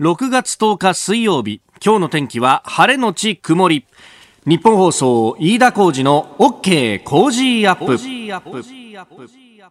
6月10日水曜日今日の天気は晴れのち曇り。ニッポン放送飯田浩二の OK Cozy up。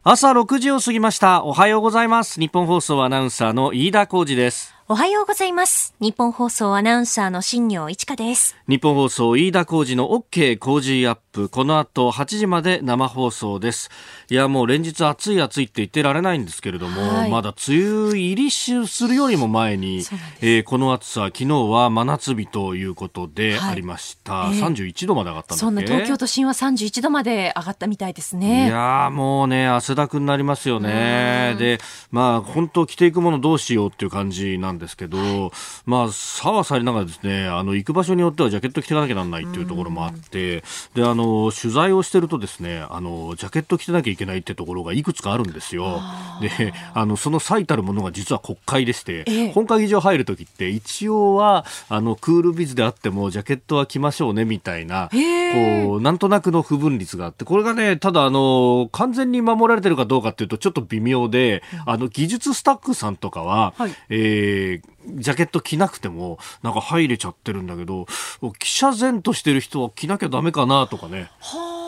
朝6時を過ぎました。おはようございます。ニッポン放送アナウンサーの飯田浩二です。おはようございます。ニッポン放送アナウンサーの新行市佳です。日本放送飯田浩二の OK 工事アップこの後8時まで生放送です。いやもう連日暑い暑いって言ってられないんですけれども、はい、まだ梅雨入りするよりも前に、えー、この暑さ昨日は真夏日ということでありました、はいえー、31度まで上がったんだそんな東京都心は31度まで上がったみたいですね。いやもうね汗だくになりますよね。でまあ本当着ていくものどうしようっていう感じなんですけど、はい、まあさはさりながらですねあの行く場所によってはジャケット着ていかなきゃならないっていうところもあってであの取材をしてるとですねあのジャケット着てなきゃいけないってところがいくつかあるんですよ。であのその最たるものが実は国会でして、ええ、本会議場入る時って一応はあのクールビズであってもジャケットは着ましょうねみたいな、こうなんとなくの不分率があってこれがねただあの完全に守られてるかどうかっていうとちょっと微妙で、あの技術スタッフさんとかは、はい、えージャケット着なくても、なんか入れちゃってるんだけど、記者前としてる人は着なきゃダメかなとかね。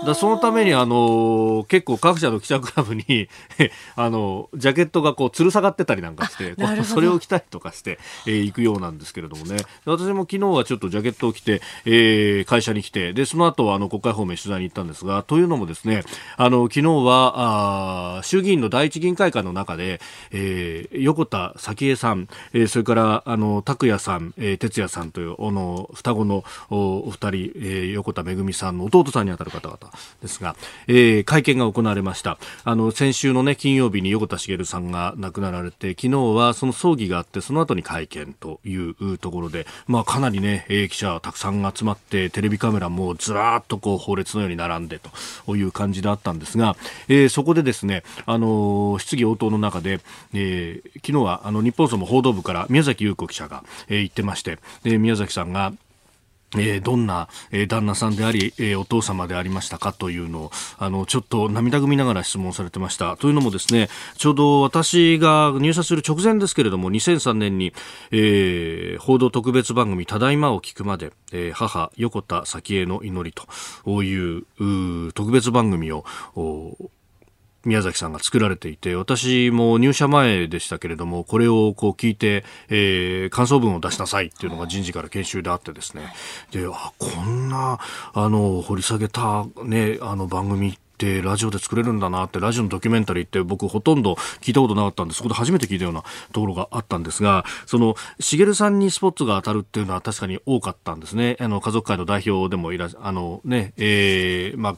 だそのために、あの、結構各社の記者クラブに あの、ジャケットがこう、吊る下がってたりなんかして、それを着たりとかして、えー、行くようなんですけれどもね。私も昨日はちょっとジャケットを着て、えー、会社に来て、で、その後はあの、国会方面取材に行ったんですが、というのもですね、あの、昨日は、あ衆議院の第一議員会館の中で、えー、横田早紀江さん、えー、それからあの拓也さん、えー、哲也さんというあの双子のお二人、えー、横田めぐみさんの弟さんにあたる方々ですが、えー、会見が行われました。あの先週の、ね、金曜日に横田茂さんが亡くなられて昨日はその葬儀があってその後に会見というところで、まあ、かなり、ね、記者たくさん集まってテレビカメラもずらっとこう法列のように並んでという感じであったんですが、えー、そこでですねあの質疑応答の中で、えー、昨日はあの日本総務報道部から宮崎優子記者が、えー、言ってまして、で宮崎さんがえー、どんな、えー、旦那さんであり、えー、お父様でありましたか？というのを、あの、ちょっと涙ぐみながら質問されてました。というのもですね、ちょうど私が入社する直前ですけれども、2003年に、えー、報道特別番組、ただいまを聞くまで、えー、母、横田早紀江の祈りという、う特別番組を、宮崎さんが作られていて私も入社前でしたけれどもこれをこう聞いて、えー、感想文を出しなさいっていうのが人事から研修であってですね。であこんなあの掘り下げた、ね、あの番組ってラジオで作れるんだなってラジオのドキュメンタリーって僕ほとんど聞いたことなかったんでそこで初めて聞いたようなところがあったんですがその茂さんにスポットが当たるっていうのは確かに多かったんですね。あの家族会の代表でもいらあのねえー、まあ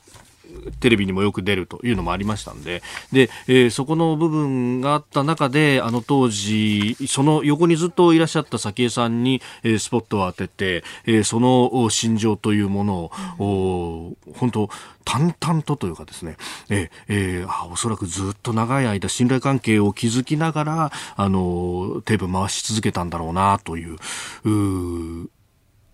テレビにもよく出るというのもありましたんで、で、えー、そこの部分があった中で、あの当時、その横にずっといらっしゃった早紀江さんに、えー、スポットを当てて、えー、その心情というものを、うん、本当、淡々とというかですね、えーえー、あおそらくずっと長い間信頼関係を築きながら、あの、テープ回し続けたんだろうなという、う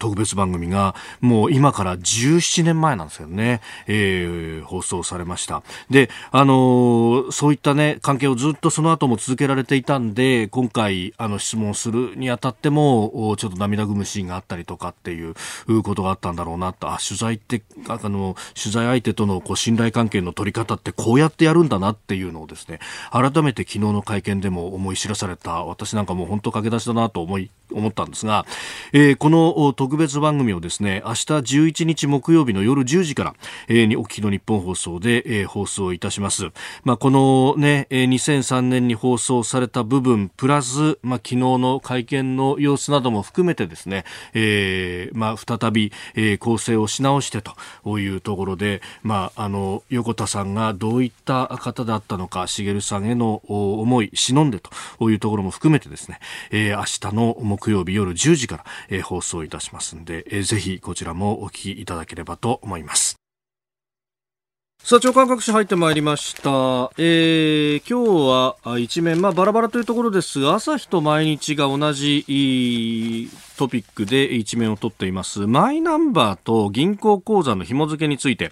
特別番組がもう今から17年前なんですよね、えー、放送されました。であのー、そういったね関係をずっとその後も続けられていたんで今回あの質問するにあたってもちょっと涙ぐむシーンがあったりとかっていうことがあったんだろうなと。あ取材ってあの取材相手とのこう信頼関係の取り方ってこうやってやるんだなっていうのをですね改めて昨日の会見でも思い知らされた。私なんかもう本当駆け出しだなと思い思ったんですが、えー、この特別番組をですね明日11日木曜日の夜10時から、えー、にお聞きの日本放送で、えー、放送いたします、まあ、このね、えー、2003年に放送された部分プラス、まあ、昨日の会見の様子なども含めてですね、えーまあ、再び、えー、構成をし直してというところで、まあ、あの横田さんがどういった方だったのか茂さんへの思い忍んでというところも含めてですね、えー、明日の木木曜日夜10時から、えー、放送いたしますんで、えー、ぜひこちらもお聞きいただければと思います。さあ、長官各紙入ってまいりました。えー、今日は一面、まあバラバラというところですが、朝日と毎日が同じトピックで一面を取っています。マイナンバーと銀行口座の紐付けについて、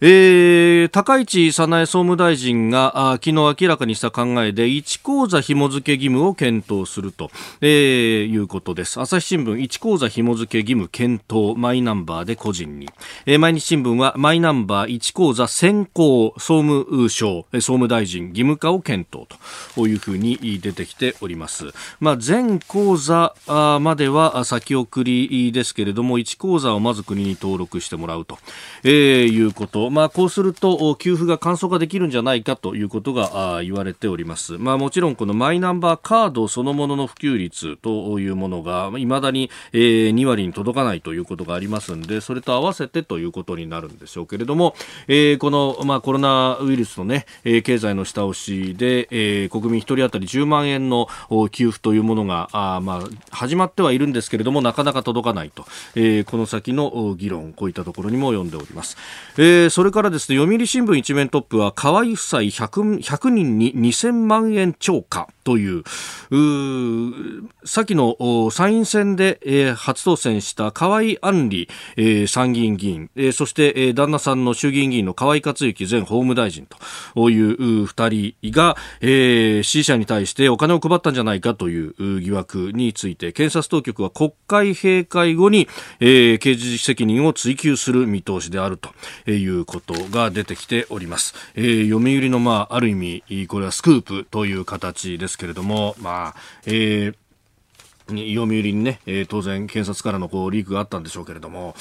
えー、高市早苗総務大臣があ昨日明らかにした考えで1口座紐付け義務を検討すると、えー、いうことです。朝日新聞1口座紐付け義務検討マイナンバーで個人に、えー、毎日新聞はマイナンバー1口座先行総務省総務大臣義務化を検討というふうに出てきております、まあ、全口座までは先送りですけれども1口座をまず国に登録してもらうと、えー、いうことまあ、こうすると給付が簡素化できるんじゃないかということが言われております。まあ、もちろんこのマイナンバーカードそのものの普及率というものがいまだに、え2割に届かないということがありますのでそれと合わせてということになるんでしょうけれども、えー、この、まあ、コロナウイルスのね、え経済の下押しで、えー、国民1人当たり10万円の給付というものがあ、まあ、始まってはいるんですけれどもなかなか届かないと、えー、この先の議論こういったところにも読んでおります。えー、それからですね、読売新聞一面トップは、河井夫妻 100, 100人に2000万円超過。という、う先の参院選で、えー、初当選した河合案里、えー、参議院議員、えー、そして、えー、旦那さんの衆議院議員の河合克行前法務大臣という二人が、えー、支持者に対してお金を配ったんじゃないかという疑惑について、検察当局は国会閉会後に、えー、刑事責任を追及する見通しであるということが出てきております。えー、読売の、まあ、ある意味、これはスクープという形です。ですけれども、まあ、えー読売にね、えー、当然検察からのこうリークがあったんでしょうけれども、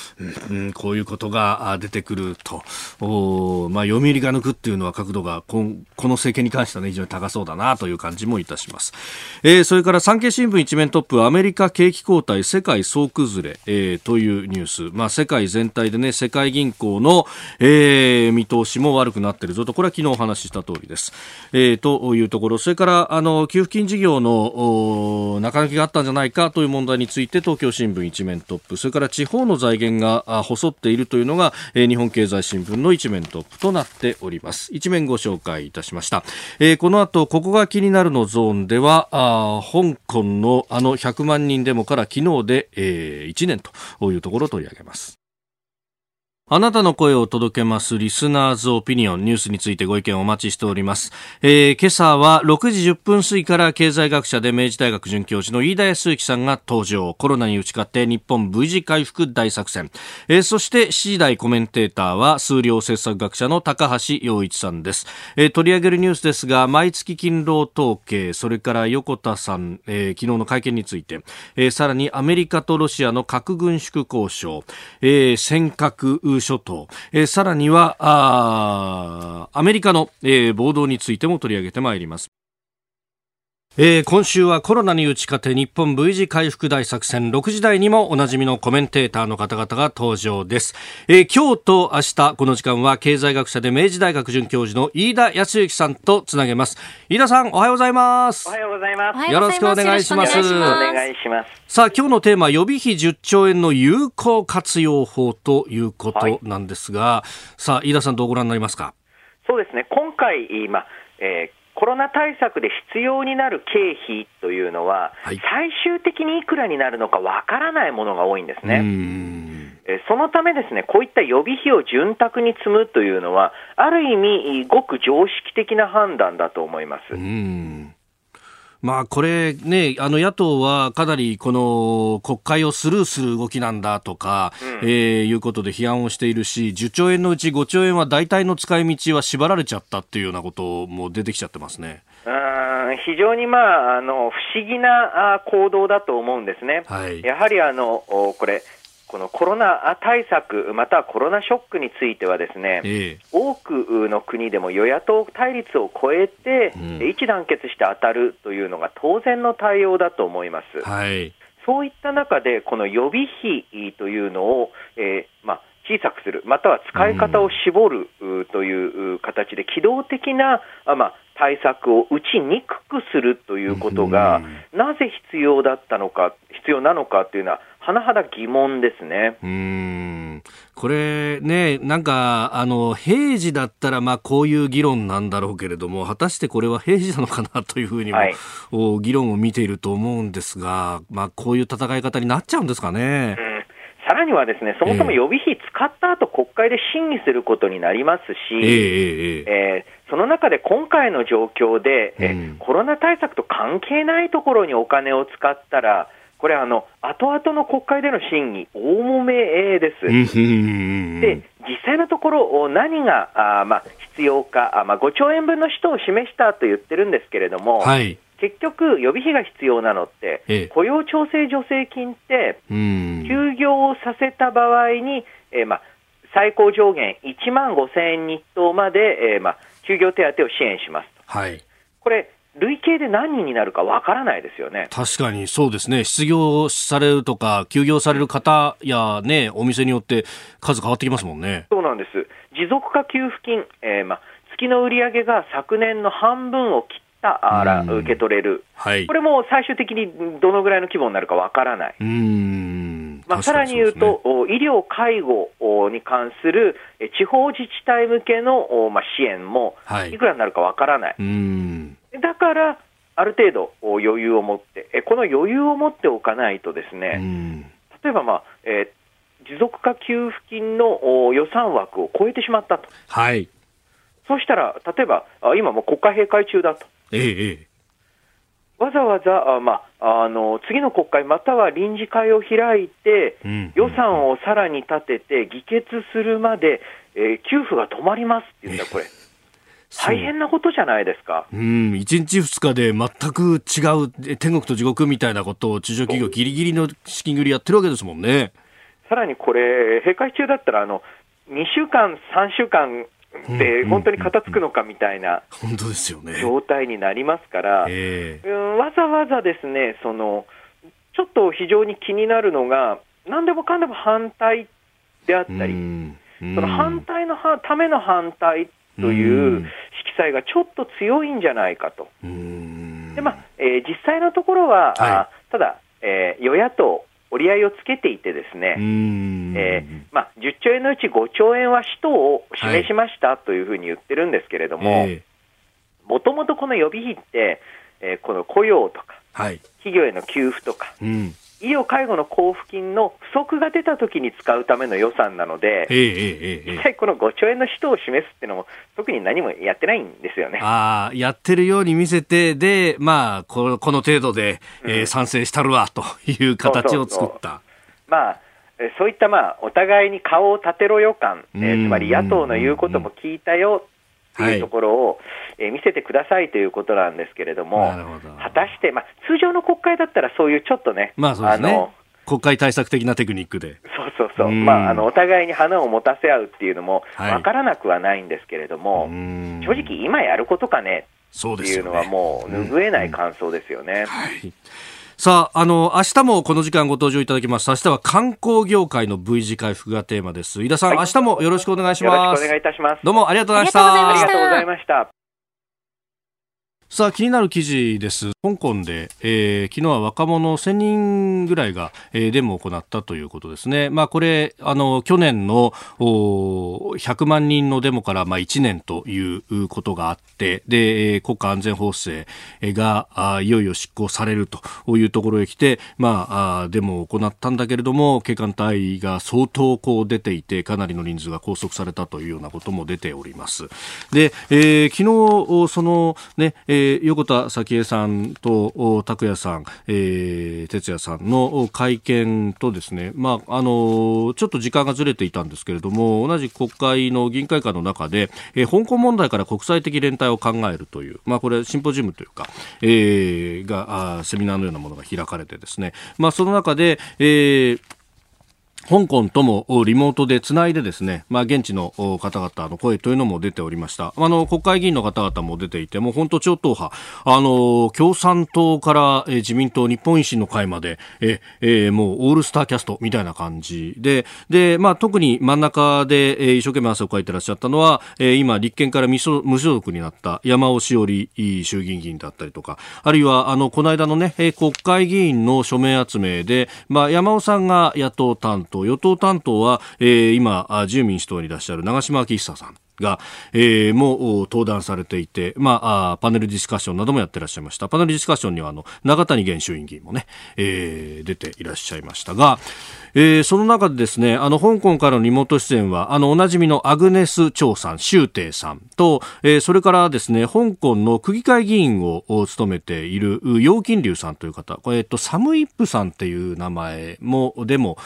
うん、こういうことが出てくると、おまあ、読売が抜くっていうのは角度がここの政権に関しては、ね、非常に高そうだなという感じもいたします。えー、それから産経新聞一面トップアメリカ景気後退世界総崩れ、えー、というニュース、まあ、世界全体でね世界銀行の、えー、見通しも悪くなってるぞとこれは昨日お話しした通りです。えー、というところそれからあの給付金事業の中抜きがあったんじゃないかという問題について東京新聞一面トップそれから地方の財源が細っているというのが、えー、日本経済新聞の一面トップとなっております。一面ご紹介いたしました、えー、この後ここが気になるのゾーンではあ香港のあの100万人デモから昨日で、えー、1年というところを取り上げます。あなたの声を届けますリスナーズオピニオンニュースについてご意見をお待ちしております。えー、今朝は6時10分過ぎから経済学者で明治大学准教授の飯田康之さんが登場。コロナに打ち勝って日本 V 字回復大作戦。えー、そして7時台コメンテーターは数量政策学者の高橋洋一さんです。えー、取り上げるニュースですが、毎月勤労統計、それから横田さん、えー、昨日の会見について、えー、さらにアメリカとロシアの核軍縮交渉、えー、尖閣諸島、えー、さらにはアメリカの、えー、暴動についても取り上げてまいります。えー、今週はコロナに打ち勝て日本 V 字回復大作戦。6時台にもおなじみのコメンテーターの方々が登場です、えー、今日と明日この時間は経済学者で明治大学准教授の飯田康之さんとつなげます。飯田さんおはようございます。おはようございます。よろしくお願いします。お願いします。さあ今日のテーマ予備費10兆円の有効活用法ということなんですが、はい、さあ飯田さんどうご覧になりますか？そうですね。今回今、えーコロナ対策で必要になる経費というのは、はい、最終的にいくらになるのかわからないものが多いんですね。そのため、ですねこういった予備費を潤沢に積むというのは、ある意味、ごく常識的な判断だと思います。まあこれね、あの野党はかなりこの国会をスルーする動きなんだとか、うん、えー、いうことで批判をしているし、10兆円のうち5兆円は大体の使い道は縛られちゃったっていうようなことも出てきちゃってますね。うん非常に、まあ、あの不思議な行動だと思うんですね。はい、やはりあのこれこのコロナ対策、またはコロナショックについては、ですね、え多くの国でも与野党対立を超えて、うん、一致団結して当たるというのが当然の対応だと思います。はい、そういった中で、この予備費というのを、えー、まあ、小さくする、または使い方を絞るという形で、機動的な、まあ、対策を打ちにくくするということが、なぜ必要だったのか、必要なのかというのは、甚だ疑問ですね。うん。これね、なんか、あの、平時だったら、まあ、こういう議論なんだろうけれども、果たしてこれは平時なのかなというふうにも、はい、議論を見ていると思うんですが、まあ、こういう戦い方になっちゃうんですかね。うん。さらにはですね、そもそも予備費使った後、国会で審議することになりますし、えー、えー、その中で今回の状況で、えー、コロナ対策と関係ないところにお金を使ったら、これあの、後々の国会での審議、大揉めです。で、実際のところ、何があ、まあ、必要か、あまあ、5兆円分の使途を示したと言ってるんですけれども、はい、結局、予備費が必要なのって、ええ、雇用調整助成金って、休業をさせた場合に、えーまあ、最高上限1万5000円日当まで、えーまあ、休業手当を支援しますはい、これ、累計で何人になるかわからないですよね。確かにそうですね。失業されるとか、休業される方やね、お店によって数変わってきますもんね。そうなんです。持続化給付金、えー、まあ、月の売り上げが昨年の半分を切ったら受け取れる、はい、これも最終的にどのぐらいの規模になるかわからない。うんまあ、さらに言うと、ね、医療・介護に関する地方自治体向けの、まあ、支援もいくらになるかわからない。はいだから、ある程度余裕を持って、この余裕を持っておかないとですね、例えば、まあえー、持続化給付金の予算枠を超えてしまったと。はい。そうしたら、例えば、今も国会閉会中だと。ええ。わざわざ、あまあ、あの次の国会、または臨時会を開いて、うん、予算をさらに立てて、議決するまで、えー、給付が止まりますっていうんだ、これ。大変なことじゃないですか。うん、1日2日で全く違う天国と地獄みたいなことを中小企業ぎりぎりの資金繰りやってるわけですもんね。さらにこれ、閉会中だったら、あの、2週間、3週間で本当に片付くのかみたいな本当ですよね。状態になりますから、えー、わざわざですねそのちょっと非常に気になるのが、何でもかんでも反対であったり、その反対のための反対という色彩がちょっと強いんじゃないかと。でまあえー、実際のところは、はい、ただ、えー、与野党、折り合いをつけていて、ですね、えーまあ、10兆円のうち5兆円は使途を示しましたというふうに言ってるんですけれども、もともとこの予備費って、えー、この雇用とか、はい、企業への給付とか、うん医療・介護の交付金の不足が出たときに使うための予算なので、実際、この5兆円の使途を示すっていうのも、特に何もやってないんですよね。あやってるように見せて、で、まあ、このこの程度で、えー、賛成したるわという形を作った。まあそういった、まあ、お互いに顔を立てろよ感、えー、つまり野党の言うことも聞いたよっていうところを、えー、見せてくださいということなんですけれども、果たして、まあ、通常の国会だったらそういうちょっとね、まあそうですね、あの国会対策的なテクニックで。そうそうそう、まあ、あのお互いに花を持たせ合うっていうのも分からなくはないんですけれども、はい、正直、今やることかね？っていうのはもう拭えない感想ですよね。うんうん。はいさあ、あの、明日もこの時間ご登場いただきます。明日は観光業界の V 字回復がテーマです。井田さん、はい、明日もよろしくお願いします。よろしくお願いいたします。どうもありがとうございました。ありがとうございました。さあ気になる記事です。香港で、えー、昨日は若者1000人ぐらいが、えー、デモを行ったということですね。まあこれ、あの、去年の100万人のデモからまあ1年ということがあって、で、国家安全法制があいよいよ執行されるというところへ来て、まあ、あデモを行ったんだけれども、警官隊が相当こう出ていて、かなりの人数が拘束されたというようなことも出ております。で、えー、昨日、そのね、えーー、横田早紀江さんと拓也さん、えー、哲也さんの会見とですね、まあ、あのちょっと時間がずれていたんですけれども同じ国会の議員会館の中で、えー、香港問題から国際的連帯を考えるという、まあ、これシンポジウムというか、えー、があセミナーのようなものが開かれてですね、まあ、その中で、えー香港ともリモートでつないでですね、まあ、現地の方々の声というのも出ておりました。あの、国会議員の方々も出ていて、もう本当超党派、あの、共産党から自民党、日本維新の会まで、え、えもうオールスターキャストみたいな感じで、で、まあ、特に真ん中で、一生懸命汗をかいてらっしゃったのは、今、立憲から無所属になった山尾志織衆議院議員だったりとか、あるいは、あの、この間のね、国会議員の署名集めで、まあ、山尾さんが野党担当、与党担当は、えー、今、自由民主党にいらっしゃる長島昭久さん。が、えー、もう登壇されていて、まあ、パネルディスカッションなどもやってらっしゃいました。パネルディスカッションには、あの、長谷現衆院議員もね、えー、出ていらっしゃいましたが、えー、その中でですね、あの、香港からのリモート出演は、あの、おなじみのアグネス・チョウさん、シュウテイさんと、えー、それからですね、香港の区議会議員を務めている、楊金龍さんという方、これ、えっと、サムイップさんっていう名前も、でも、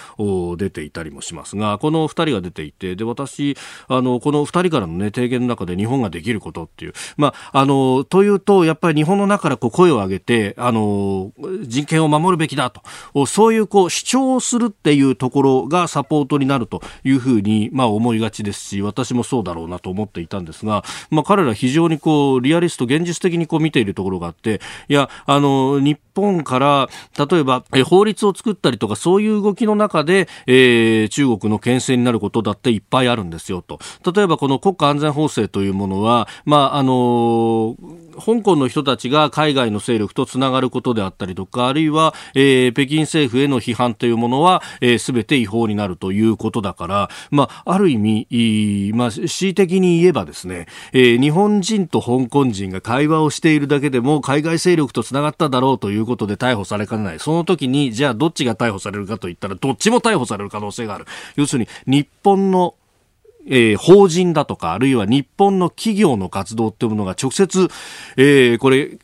出ていたりもしますが、この二人が出ていて、で、私、あの、この二人からのね、提言の中で日本ができることっていう、まあ、あの、というと、やっぱり日本の中からこう声を上げて、あの、人権を守るべきだと、そういうこう主張をするっていうところがサポートになるというふうに、まあ、思いがちですし私もそうだろうなと思っていたんですが、まあ、彼ら非常にこうリアリスト現実的にこう見ているところがあっていやあの日本から例えばえ法律を作ったりとかそういう動きの中で、えー、中国の牽制になることだっていっぱいあるんですよと。例えばこの国家安全法制というものは、まああの香港の人たちが海外の勢力とつながることであったりとかあるいは、えー、北京政府への批判というものは、えー、全て違法になるということだから、まあ、ある意味、まあ、恣意的に言えばですね、えー、日本人と香港人が会話をしているだけでも海外勢力とつながっただろうということで逮捕されかねない。その時に、じゃあどっちが逮捕されるかといったら、どっちも逮捕される可能性がある。要するに、日本のえー、法人だとか、あるいは日本の企業の活動っていうものが直接、えー、これ、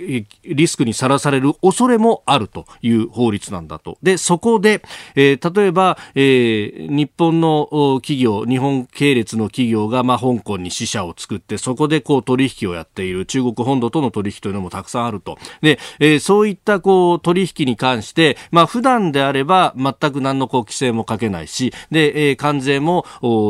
リスクにさらされる恐れもあるという法律なんだと。で、そこで、えー、例えば、えー、日本の企業、日本系列の企業が、まあ、香港に支社を作って、そこでこう取引をやっている中国本土との取引というのもたくさんあると。で、えー、そういったこう取引に関して、まあ、普段であれば全く何のこう規制もかけないし、で、えー、関税も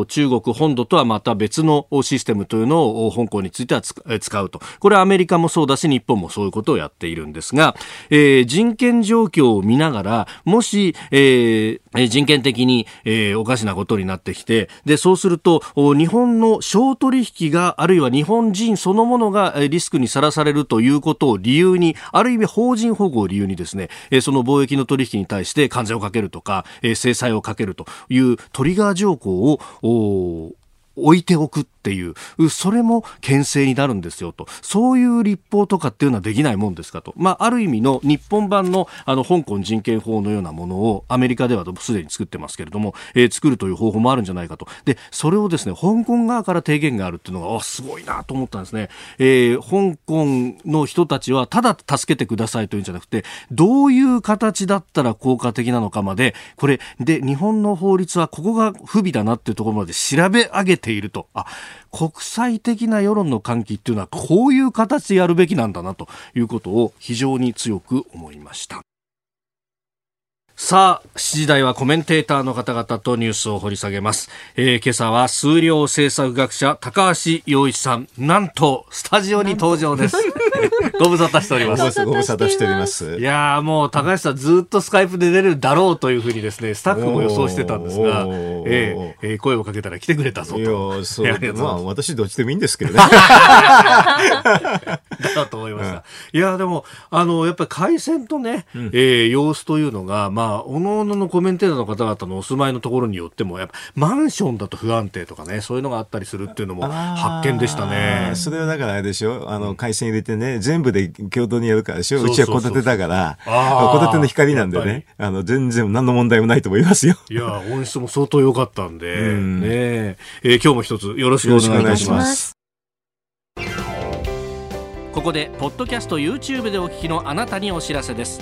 中国本土とはまた別のシステムというのを香港については使うと。これはアメリカもそうだし、日本もそういうことをやっているんですが、えー、人権状況を見ながら、もし、えー、人権的に、えー、おかしなことになってきて、で、そうすると、日本の商取引が、あるいは日本人そのものがリスクにさらされるということを理由に、ある意味法人保護を理由にですね、その貿易の取引に対して関税をかけるとか、制裁をかけるというトリガー条項を置いておくっっていう、それも牽制になるんですよと。そういう立法とかっていうのはできないもんですかと。まあ、ある意味の日本版のあの香港人権法のようなものをアメリカではすでに作ってますけれども、えー、作るという方法もあるんじゃないかと。で、それをですね、香港側から提言があるっていうのが、あ、すごいなと思ったんですね。えー、香港の人たちはただ助けてくださいというんじゃなくて、どういう形だったら効果的なのかまで、これ、で、日本の法律はここが不備だなっていうところまで調べ上げていると。あ、国際的な世論の喚起っていうのはこういう形でやるべきなんだなということを非常に強く思いました。さあ、7時台はコメンテーターの方々とニュースを掘り下げます。えー、今朝は数量政策学者高橋洋一さん、なんとスタジオに登場で す。ご無沙汰しております。ご無沙汰しております。いやもう高橋さんずっとスカイプで出るだろうというふうにですね、スタッフも予想してたんですが、えー、えー、声をかけたら来てくれたぞと。いや、そう。まあ、私どっちでもいいんですけどね。だと思いました。いや、でも、あの、やっぱり回線とね、うん、えー、様子というのが、まあ、おのおののコメンテーターの方々のお住まいのところによっても、やっぱマンションだと不安定とかね、そういうのがあったりするっていうのも発見でしたね。それはだからあれでしょ、あの、回線入れてね、全部で共同にやるからでしょ、うちは戸建てだから、戸建ての光なんでね、あの、全然何の問題もないと思いますよ。いや、音質も相当良かったんで、うん、ねえー、今日も一つよろしくお願いいたします。ここでポッドキャスト YouTube でお聞きのあなたにお知らせです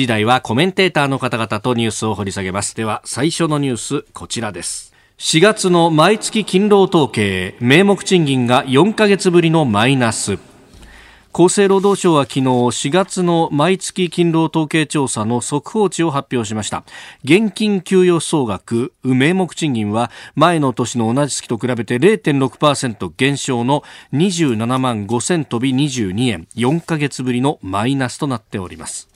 時台はコメンテーターの方々とニュースを掘り下げます。では、最初のニュース、こちらです。4月の毎月勤労統計、名目賃金が4ヶ月ぶりのマイナス。厚生労働省は昨日4月の毎月勤労統計調査の速報値を発表しました現金給与総額名目賃金は前の年の同じ月と比べて0.6%減少の27万5000飛び22円4ヶ月ぶりのマイナスとなっております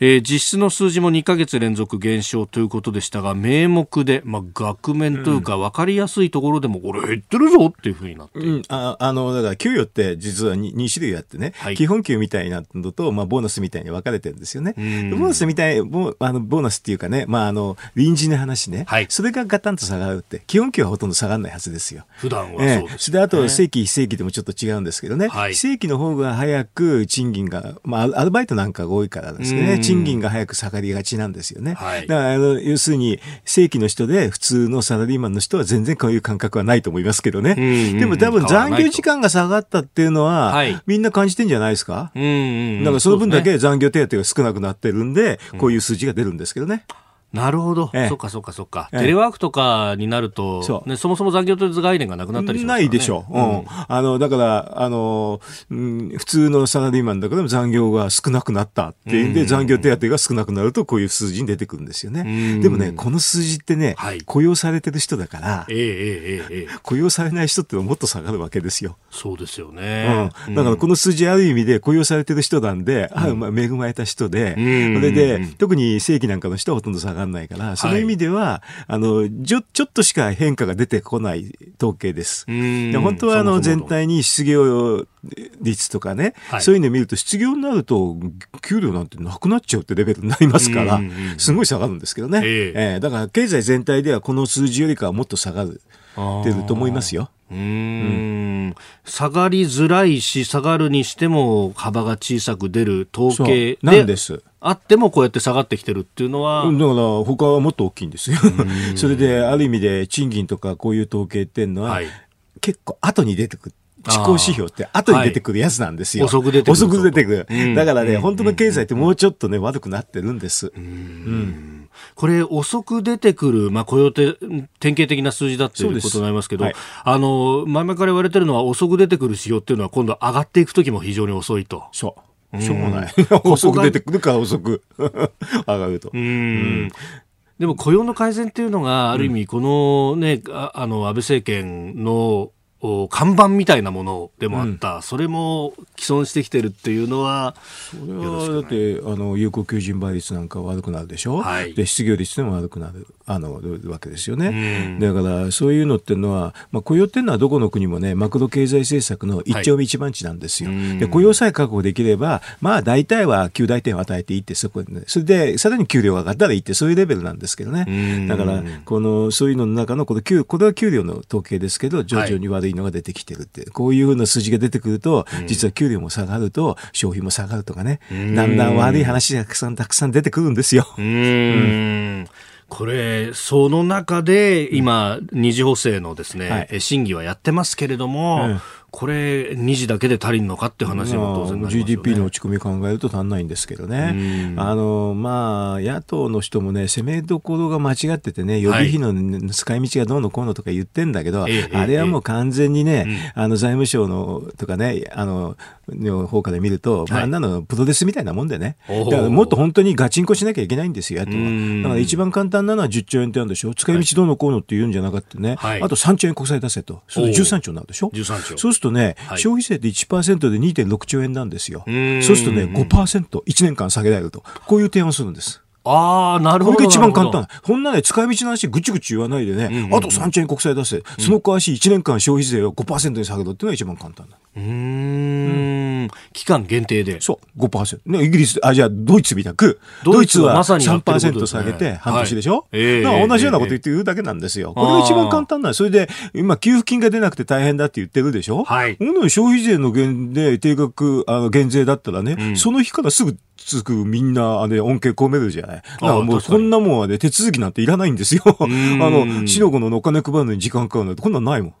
えー、実質の数字も2か月連続減少ということでしたが名目で、まあ、額面というか分かりやすいところでも、これ減ってるぞっていうふうになって、うん、ああのだから給与って実は 2, 2種類あってね、はい、基本給みたいなのと、まあ、ボーナスみたいに分かれてるんですよね。ボーナスみたいボあのボーナスっていうかね、まあ、あの臨時の話ね、はい、それがガタンと下がるって基本給はほとんど下がらないはずですよ。普段はそうです、ね、えー、であと正規非正規でもちょっと違うんですけどね、はい、非正規の方が早く賃金が、まあ、アルバイトなんかが多いからですね賃金が早く下がりがちなんですよね。はい、だからあの要するに正規の人で普通のサラリーマンの人は全然こういう感覚はないと思いますけどね。でも多分残業時間が下がったっていうのは、みんな感じてんじゃないですか？だからその分だけ残業手当が少なくなってるんで、こういう数字が出るんですけどね。なるほど、ええ、そっかそっかそっか、ええ、テレワークとかになると、そね、そもそも残業という概念がなくなったりします、ね、ないでしょ。う、うん、あのだからあの、うん、普通のサラリーマンだけでも残業が少なくなったっていうんで、残業手当が少なくなると、こういう数字に出てくるんですよね。でもね、この数字ってね、はい、雇用されてる人だから、ええええ雇用されない人ってもっと下がるわけですよ。そうですよね、うん、だからこの数字、ある意味で雇用されてる人なんで、あまあ、恵まれた人で、それで、特に正規なんかの人はほとんど下がらないから、その意味では、あの、ちょ、ちょっとしか変化が出てこない統計です。で本当はあの、全体に失業率とかね、はい、そういうのを見ると失業になると給料なんてなくなっちゃうってレベルになりますから、すごい下がるんですけどね。えー、えー、だから経済全体ではこの数字よりかはもっと下がる。てると思いますよ。うん、下がりづらいし下がるにしても幅が小さく出る統計なんです。あってもこうやって下がってきてるっていうのは。だから他はもっと大きいんですよ。それである意味で賃金とかこういう統計っていうのは、はい、結構後に出てくる地高指標って後に出てくるやつなんですよ。遅く出てくる。遅く出てくる。だからね、本当の経済ってもうちょっとね、悪くなってるんです。うんこれ、遅く出てくる、まあ、雇用て典型的な数字だっていうことになりますけど、はい、あの前々から言われてるのは、遅く出てくる指標っていうのは、今度、上がっていくときも非常に遅いと。そう。しょうがない。遅く出てくるから遅く 上がると。うん。でも雇用の改善っていうのが、ある意味、このね、ああの、安倍政権の看板みたいなものでもあった、うん、それも既存してきてるっていうのは、それはだってあの有効求人倍率なんか悪くなるでしょ、はい、で失業率でも悪くなるあのわけですよね、うん、だからそういうのっていうのは、まあ、雇用っていうのはどこの国もねマクロ経済政策の一丁目一番地なんですよ、はい、で雇用さえ確保できればまあ大体は給大点を与えていいってそこで、ね、それでさらに給料が上がったらいいってそういうレベルなんですけどね、だからこのそういうのの中のこの給これは給料の統計ですけど徐々に悪いいのが出てきてるって、こういうふうな数字が出てくると、実は給料も下がると、消費も下がるとかね、だんだん悪い話がたくさんたくさん出てくるんですよ。うん。これ、その中で今、二次補正のですね、はい、審議はやってますけれども、うんこれ、2時だけで足りんのかっていう話も当然、ね、GDP の落ち込み考えると足んないんですけどね、あのまあ、野党の人もね、攻めどころが間違っててね、予備費の使い道がどうのこうのとか言ってんだけど、はい、あれはもう完全にね、あの財務省のとかね、あのの方から見ると、まあ、あんなのプロレスみたいなもんでね、だからもっと本当にガチンコしなきゃいけないんですよ、野党は。だから一番簡単なのは10兆円って言うんでしょ、使い道どうのこうのって言うんじゃなかったね、はい、あと3兆円国債出せと、それ13兆になるでしょ。13兆。そうするとね、はい、消費税って1%で2.6兆円なんですよ。そうするとね、5%、1年間下げられると。こういう提案をするんです。ああ、なるほど。これが一番簡単。こんなね、使い道の話ぐちぐち言わないでね、うんうんうん、あと3兆円国債出せ、うん、その代わり1年間消費税を5%に下げろっていうのが一番簡単だ。うんうん、期間限定で。そう、5%。ね、イギリス、あ、じゃあドイツみたく、ドイツは3%下げて半年でしょ、はい、えー、同じようなこと言って言うだけなんですよ。これが一番簡単なそれで、今、給付金が出なくて大変だって言ってるでしょ？はい。消費税の減で定額、あの、減税だったらね、うん、その日からすぐつくみんな、あれ、恩恵込めるじゃない？だからもうこんなもんはね、手続きなんていらないんですよ。あの、しのこのお金配るのに時間かかるなんて、こんなんないもん。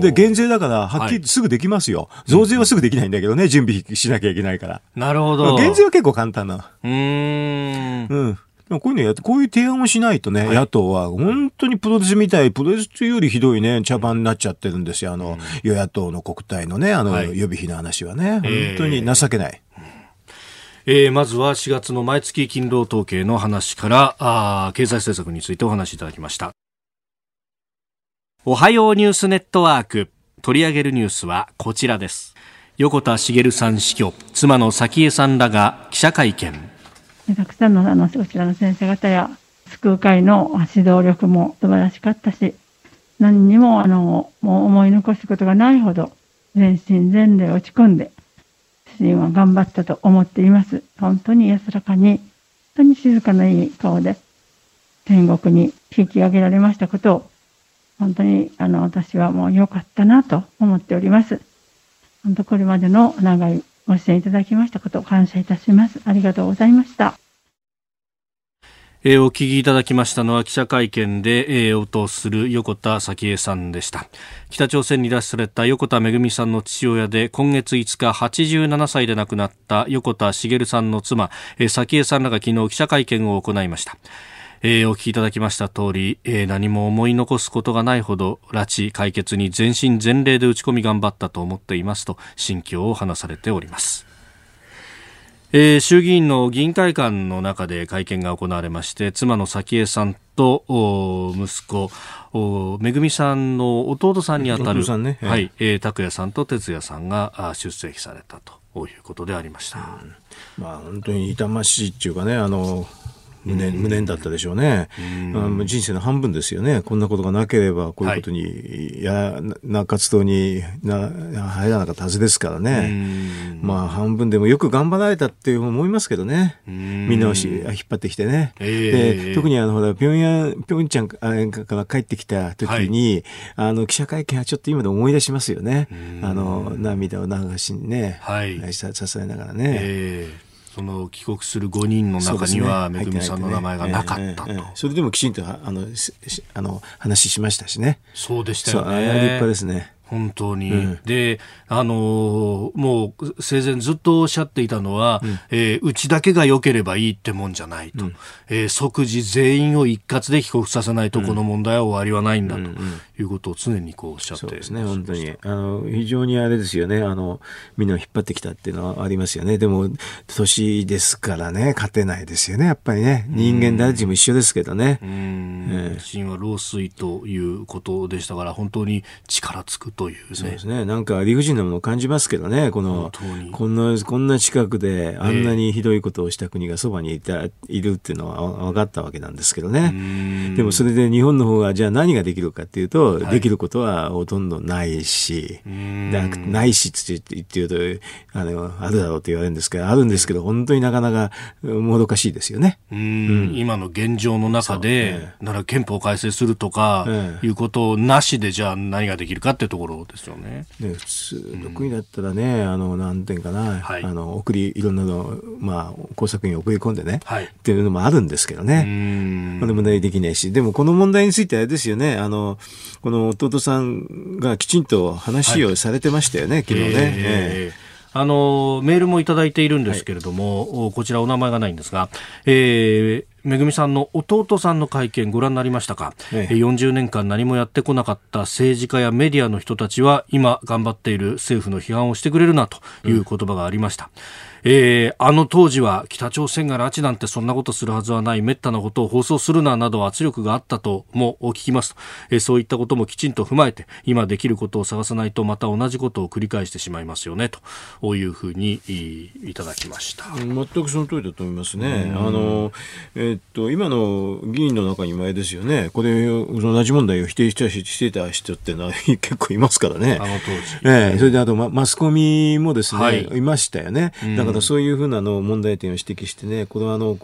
で、減税だから、はっきりすぐできますよ。増税はすぐできないんだけどね、準備しなきゃいけないから。なるほど。減税は結構簡単な。うん。うん。こういうのやって、こういう提案をしないとね、はい、野党は本当にプロレスみたい、プロレスよりひどいね、茶番になっちゃってるんですよ。あの、うん、与野党の国対のね、あの、予備費の話はね、本当に情けない。えー、まずは4月の毎月勤労統計の話からあ経済政策についてお話しいただきましたおはようニュースネットワーク。取り上げるニュースはこちらです。横田茂さん死去。妻の早紀江さんらが記者会見。たくさんのあのこちらの先生方や救う会の指導力も素晴らしかったし何にもあのもう思い残すことがないほど全身全霊落ち込んで主人は頑張ったと思っています。本当に安らかに、本当に静かないい顔で、天国に引き上げられましたことを、本当にあの私はもう良かったなと思っております。本当これまでの長いご支援いただきましたことを感謝いたします。ありがとうございました。えー、お聞きいただきましたのは記者会見で、えー、応答する横田早紀江さんでした北朝鮮に拉致された横田めぐみさんの父親で今月5日87歳で亡くなった横田茂さんの妻、えー、早紀江さんらが昨日記者会見を行いましたえー、お聞きいただきました通り、えー、何も思い残すことがないほど拉致解決に全身全霊で打ち込み頑張ったと思っていますと心境を話されております。えー、衆議院の議員会館の中で会見が行われまして妻の早紀江さんと息子めぐみさんの弟さんにあたる、ね。はい、えー、拓也さんと哲也さんが出席されたということでありました、うん、まあ、本当に痛ましいっていうかねあの無念、無念だったでしょうね。う人生の半分ですよね。こんなことがなければ、こういうことに、や、な活動にな入らなかったはずですからね。まあ、半分でもよく頑張られたって思いますけどね。みんなをし引っ張ってきてね。で、特にあの、ほら、ピョンヤン、ピョンチャンから帰ってきた時に、はい、あの、記者会見はちょっと今で思い出しますよね。あの、涙を流しにね、はい、支えながらね。えーその帰国する5人の中には、めぐみさんの名前がなかったと。それでもきちんとあのあの話しましたしね。そうでしたよね。立派ですね。本当に、うん、で、あのー、もう生前ずっとおっしゃっていたのは、うん、えー、うちだけが良ければいいってもんじゃないと、うん、えー、即時全員を一括で帰国させないと、この問題は終わりはないんだということを常にこうおっしゃって、そうですね、本当に。あの非常にあれですよね。あの、みんなを引っ張ってきたっていうのはありますよね、でも、年ですからね、勝てないですよね、やっぱりね、人間誰しも一緒ですけどね。うん、えー、死は老衰ということでしたから、本当に力つくとという、ね、そうですね。なんか理不尽なものを感じますけどね。この、こんな、こんな近くであんなにひどいことをした国がそばにいた、いるっていうのは分かったわけなんですけどね。でもそれで日本の方がじゃあ何ができるかっていうと、はい、できることはほとんどないし、ないしって言って言うと、あの、あるだろうって言われるんですけど、あるんですけど、本当になかなかもどかしいですよね。うん、今の現状の中で、なら憲法改正するとか、いうことなしでじゃあ何ができるかっていうところろですよね。ね普通の国だったらね、うん、あの、なんていうかな、はい、あの、送り、いろんなの、まあ、工作員を送り込んでね、はい、っていうのもあるんですけどね。まあ、問題できないし、でもこの問題についてあれですよね、あの、この弟さんがきちんと話をされてましたよね、はい、昨日ね。えーあのメールもいただいているんですけれども、はい、こちらお名前がないんですが、えー、めぐみさんの弟さんの会見ご覧になりましたか、ええ、40年間何もやってこなかった政治家やメディアの人たちは今頑張っている政府の批判をしてくれるなという言葉がありました。うんえー、あの当時は北朝鮮が拉致なんてそんなことするはずはない、めったなことを放送するななど圧力があったとも聞きますと、えー、そういったこともきちんと踏まえて、今できることを探さないとまた同じことを繰り返してしまいますよね、というふうにいただきました。全くその通りだと思いますね。あの、えー、っと、今の議員の中に前ですよね、これ、同じ問題を否定したしてた人ってのは 結構いますからね。あの当時。えー、それであと、ま、マスコミもですね、はい、いましたよね。だからそういうふうなの問題点を指摘してね、これはあの、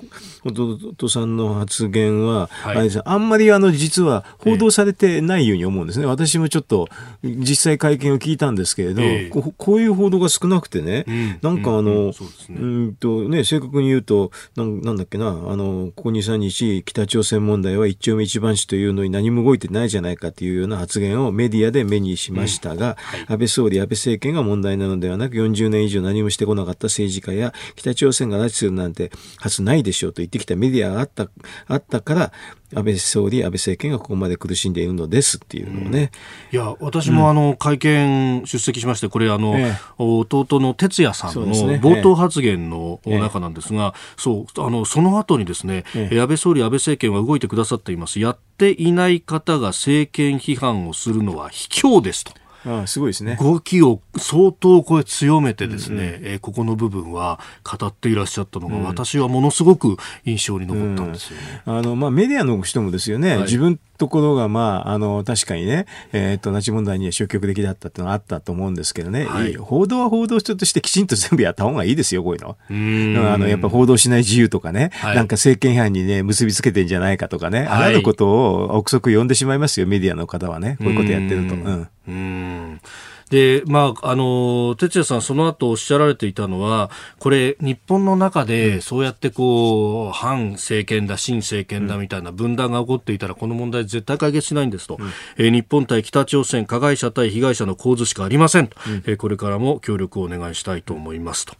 弟さんの発言は、はい、あれですあんまりあの、実は報道されてないように思うんですね。えー、私もちょっと、実際会見を聞いたんですけれど、えー、ここういう報道が少なくてね、うん、なんかあの、うん、うん。とね、正確に言うと、なんなんだっけな、あの、ここ2、3日、北朝鮮問題は一丁目一番地というのに何も動いてないじゃないかというような発言をメディアで目にしましたが、うん。はい、安倍総理、安倍政権が問題なのではなく、40年以上何もしてこなかった政治家や、北朝鮮が拉致するなんてはずないでしょうと言ってきたメディアがあった、あったから、安倍総理、安倍政権がここまで苦しんでいるのですっていうのをね。うん、いや、私もあの、会見出席しまして、これあの、ええ、弟の哲也さんの冒頭発言の中なんですが、そう、あの、その後にですね、ええ、安倍総理、安倍政権は動いてくださっています。やっていない方が政権批判をするのは卑怯ですと。ああすごいですね。動きを相当これ強めてですね、うんうん、えー、ここの部分は語っていらっしゃったのが、うん、私はものすごく印象に残ったんですよね。うん、あのまあ、メディアの人もですよね、はい、自分ところが、まあ、あの、確かにね、えっ、ー、と、拉致問題には消極的だったっていうのはあったと思うんですけどね、はい、報道は報道としてきちんと全部やった方がいいですよ、こういうの。うあの、やっぱ報道しない自由とかね、はい、なんか政権批判にね、結びつけてんじゃないかとかね、はい、あらぬことを憶測呼んでしまいますよ、メディアの方はね、こういうことやってると。うん。うんで、まあ、あの、哲也さん、その後おっしゃられていたのは、これ、日本の中で、そうやってこう、反政権だ、新政権だみたいな分断が起こっていたら、この問題絶対解決しないんですと。うん、えー、日本対北朝鮮、加害者対被害者の構図しかありませんと。うん、えー、これからも協力をお願いしたいと思いますと。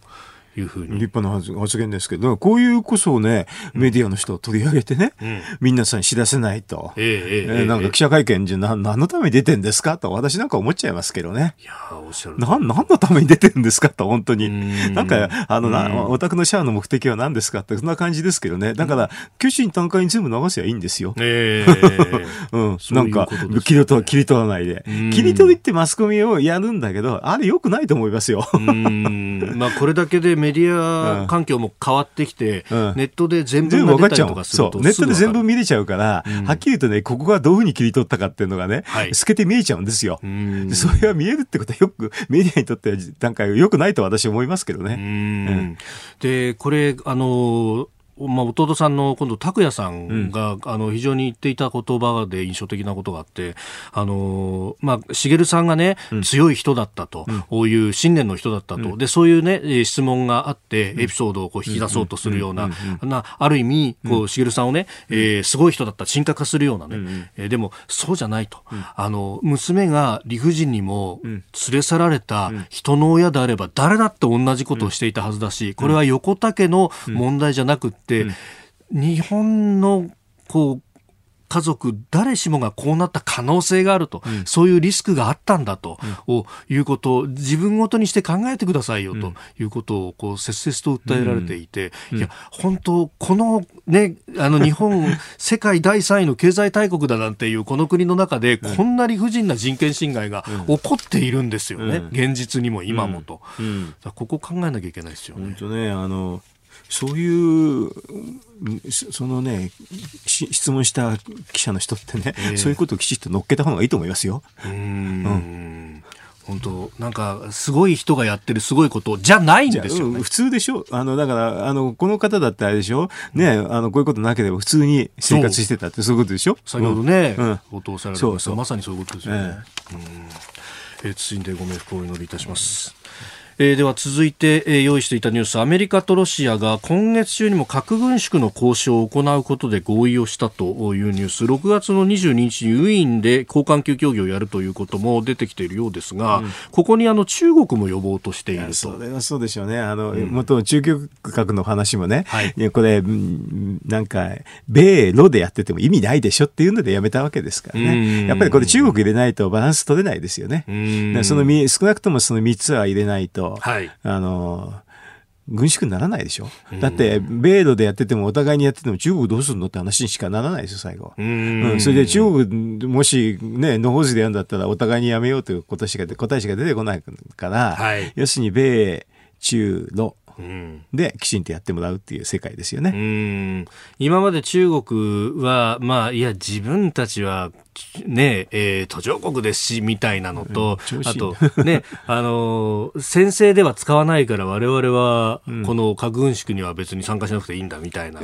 いうふうに。立派な発言ですけど、こういうこそをね、メディアの人を取り上げてね、うん、皆さん知らせないと。えー、えー、なんか記者会見じゃ何のために出てんですか？と私なんか思っちゃいますけどね。いやおっしゃる。何のために出てるんですか？と、本当に。んなんか、あの、なお宅のシャアの目的は何ですか？って、そんな感じですけどね。だから、虚心単価に全部流せばいいんですよ。えー、うん。なんか、切り取切り取らないで。切り取りってマスコミをやるんだけど、あれ良くないと思いますよ。まあ、これだけでメディア環境も変わってきて、うん、ネットで全部が出たりとかするとネットで全部見れちゃうから、うん、はっきり言うとね、ここがどういうふうに切り取ったかっていうのがね、はい、透けて見えちゃうんですよ。それは見えるってことはよく、メディアにとっては段階良くないと私は思いますけどね。で、これ、あのまあ、弟さんの今度拓也さんが、うん、あの非常に言っていた言葉で印象的なことがあってあの、まあ、茂さんがね、うん、強い人だったと、うん、いう信念の人だったと、でそういうね質問があってエピソードをこう引き出そうとするような、なある意味こう茂さんをね、えー、すごい人だった神格化するようなね、うんえー、でもそうじゃないと、あの娘が理不尽にも連れ去られた人の親であれば誰だって同じことをしていたはずだしこれは横田家の問題じゃなくって、、日本のこう家族誰しもがこうなった可能性があると、うん、そういうリスクがあったんだと、うん、いうことを自分ごとにして考えてくださいよということをこう切々と訴えられていて、うん、いや本当このねあの日本世界第3位の経済大国だなんていうこの国の中でこんな理不尽な人権侵害が起こっているんですよね、現実にも今もと、ここ考えなきゃいけないですよね。本当ねあのそういうそのね質問した記者の人ってね、えー、そういうことをきちっと乗っけた方がいいと思いますよ。うん。うん。本当なんかすごい人がやってるすごいことじゃないんですよ、ね、普通でしょ。あのだからあのこの方だってあれでしょ。ねあのこういうことなければ普通に生活してたってそういうことでしょ。先ほどね、うん、お父された。まさにそういうことですよね、えー、うん。えー、続いてご冥福をお祈りいたします、えー、では続いて、えー、用意していたニュース。アメリカとロシアが今月中にも核軍縮の交渉を行うことで合意をしたというニュース。6月の22日にウィーンで交換級協議をやるということも出てきているようですが、うん、ここにあの中国も呼ぼうとしていると。それはそうでしょうね。あの、うん、元中極核の話もね、はい、これなんか米ロでやってても意味ないでしょっていうのでやめたわけですからね。やっぱりこれ中国入れないとバランス取れないですよね。その少なくともその3つは入れないとはい、あの、軍縮にならないでしょ？だって、米ロでやってても、お互いにやってても、中国どうするのって話にしかならないですよ、最後。うん,、それで中国、もしね、野放図でやるんだったら、お互いにやめようということしか、答えしか出てこないから、はい、要するに、米、中、ロ、できちんとやってもらうっていう世界ですよね。今まで中国は、まあ、いや、自分たちはねえー、途上国ですし、みたいなのと、うん、あと、ね、あの、先制では使わないから我々は、この核軍縮には別に参加しなくていいんだ、みたいな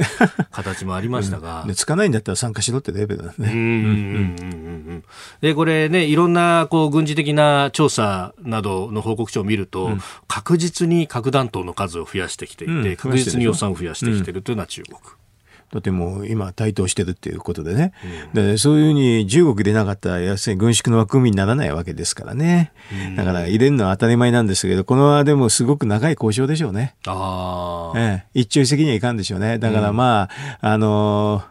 形もありましたが。うん、つかないんだったら参加しろってレベルだね。で、これね、いろんな、こう、軍事的な調査などの報告書を見ると、うん、確実に核弾頭の数を増やしてきていて、確実に予算を増やしてきているというのは中国。とても今台頭してるっていうことでね、うん、でそういうふうに中国でなかったら要するに軍縮の枠組みにならないわけですからね、うん、だから入れるのは当たり前なんですけどこのはでもすごく長い交渉でしょうね。あええ、一朝一夕にはいかんでしょうね。だからまあ、あの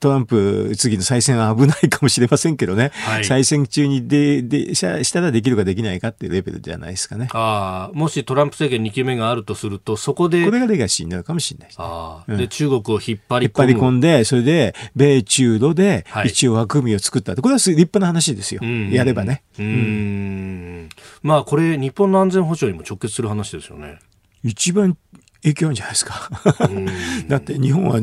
トランプ次の再選は危ないかもしれませんけどね、はい、再選中にででしたらできるかできないかっていうレベルじゃないですかね。あもしトランプ政権2期目があるとすると、そこで。これがレガシーになるかもしれないね、あで、中国を引っ張り込引っ張り込んで、それで、米中ロで一応枠組みを作った、はい、これは立派な話ですよ。やればね。うん。まあ、これ、日本の安全保障にも直結する話ですよね。一番影響あるんじゃないですか。だって日本は、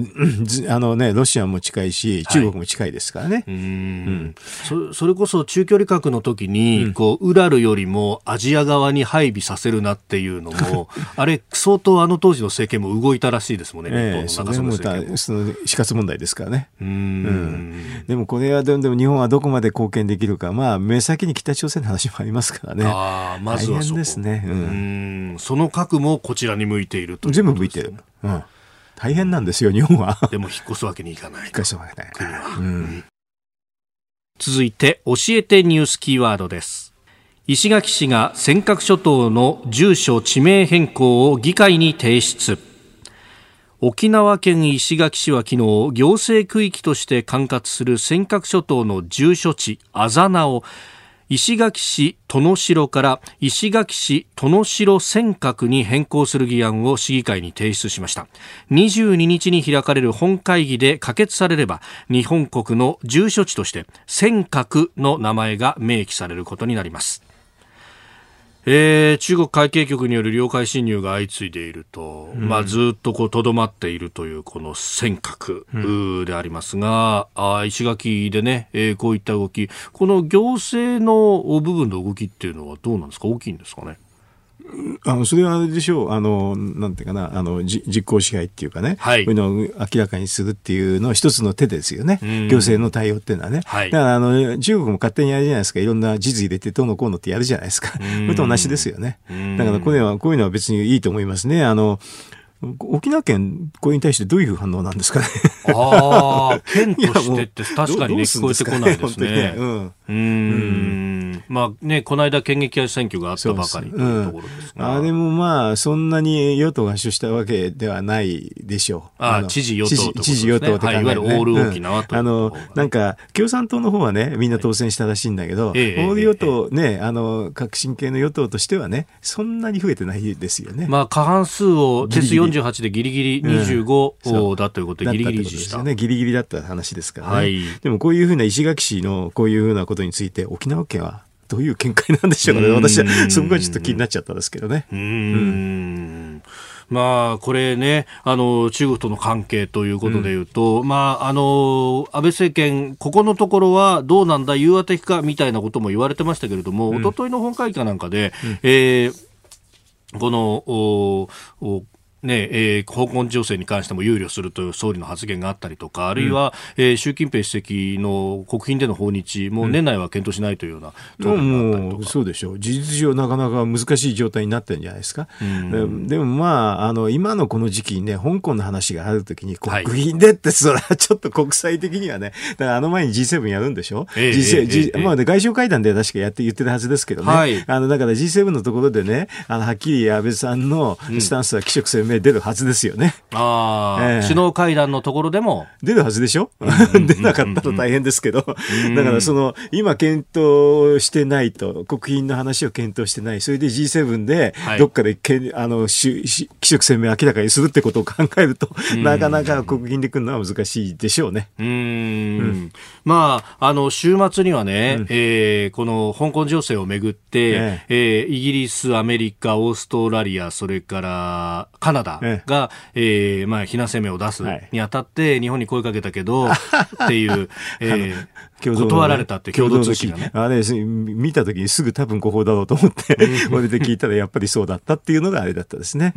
あのね、ロシアも近いし、中国も近いですからね。はい、うん、そそれこそ中距離核の時に、うん、こう、ウラルよりもアジア側に配備させるなっていうのも、あれ、相当あの当時の政権も動いたらしいですもんね、ええ、それもその死活問題ですからね。うん。うん。でもこれはでも日本はどこまで貢献できるか、まあ、目先に北朝鮮の話もありますからね。あまずはそですね。うん、その核もこちらに向いていると全部向いてる。うん。大変なんですよ、日本は。でも引っ越すわけにいかない。引っ越すわけない。国は。うん、続いて、教えてニュースキーワードです。石垣市が尖閣諸島の住所地名変更を議会に提出。沖縄県石垣市は昨日行政区域として管轄する尖閣諸島の住所地あざなを石垣市殿城から石垣市殿城尖閣に変更する議案を市議会に提出しました。22日に開かれる本会議で可決されれば日本国の住所地として尖閣の名前が明記されることになります。えー、中国海警局による領海侵入が相次いでいると、うん、まあ、ずっとこうとどまっているというこの尖閣でありますが、うん、あ石垣でね、えー、こういった動き、この行政の部分の動きっていうのはどうなんですか、大きいんですかね？あのそれはあれでしょう、あのなんていうかな、あのじ実効支配っていうかね、はい、こういうのを明らかにするっていうのは一つの手ですよね、行政の対応っていうのはね。はい、だからあの中国も勝手にやるじゃないですか、いろんな地図入れてどうのこうのってやるじゃないですか、これと同じですよね。だからこれはこういうのは別にいいと思いますね。あの沖縄県、これに対してどういう反応なんですかね。ああ、県としてって確かにね、聞こえてこないですね。うん。うん。まあね、この間、県議会選挙があったばかりというところですが。あでもまあ、そんなに与党が主したわけではないでしょう。ああ、知事与党、ね、知事与党とか、ね、はい、いわゆるオール沖縄と、あの、なんか、共産党の方はね、みんな当選したらしいんだけど、オール与党、ね、あの、革新系の与党としてはね、そんなに増えてないですよね。まあ、過半数を、定数48でギリギリ25だということで、ギリギリ維持した。ね、ギリギリだった話ですからね。はい、でもこういうふうな石垣市のこういうふうなことについて、沖縄県はどういう見解なんでしょうかね。私はそこがちょっと気になっちゃったんですけどね。うん。まあ、これね、あの、中国との関係ということでいうと、うん、まあ、あの、安倍政権、ここのところはどうなんだ、融和的か、みたいなことも言われてましたけれども、うん、一昨日の本会議かなんかで、うん、えーこのおおねえー、香港情勢に関しても憂慮するという総理の発言があったりとか、あるいは、うん、えー、習近平主席の国賓での訪日も年内は検討しないというような、うん、もうそうでしょう、事実上、なかなか難しい状態になってるんじゃないですか。うん、でもまああの、今のこの時期にね、香港の話があるときに、国賓でって、それはちょっと国際的にはね、だからあの前に G7 やるんでしょ、えー、G7、えー、まあ、外相会談で確かやって言ってるはずですけどね、はい、あのだから G7 のところでね、あのはっきり安倍さんのスタンスは気色鮮明出るはずですよ。よね。ああ、えー、首脳会談のところでも。出るはずでしょ、うん、出なかったら大変ですけど。だからその、今検討してないと、国賓の話を検討してない。それで G7 で、どっかでけ、はい、あの、気色鮮明明らかにするってことを考えると、なかなか国賓で来るのは難しいでしょうね。うん。うん、まあ、あの、週末にはね、うん、えー、この香港情勢をめぐって、ええ。えー、イギリス、アメリカ、オーストラリア、それからカナダが、え。えー、まあ、非難声明を出すにあたって、日本に声かけたけど、っていう、えー、断られたって共同通信がね。あれ、見た時にすぐ多分誤報だろうと思って、これで聞いたらやっぱりそうだったっていうのがあれだったですね。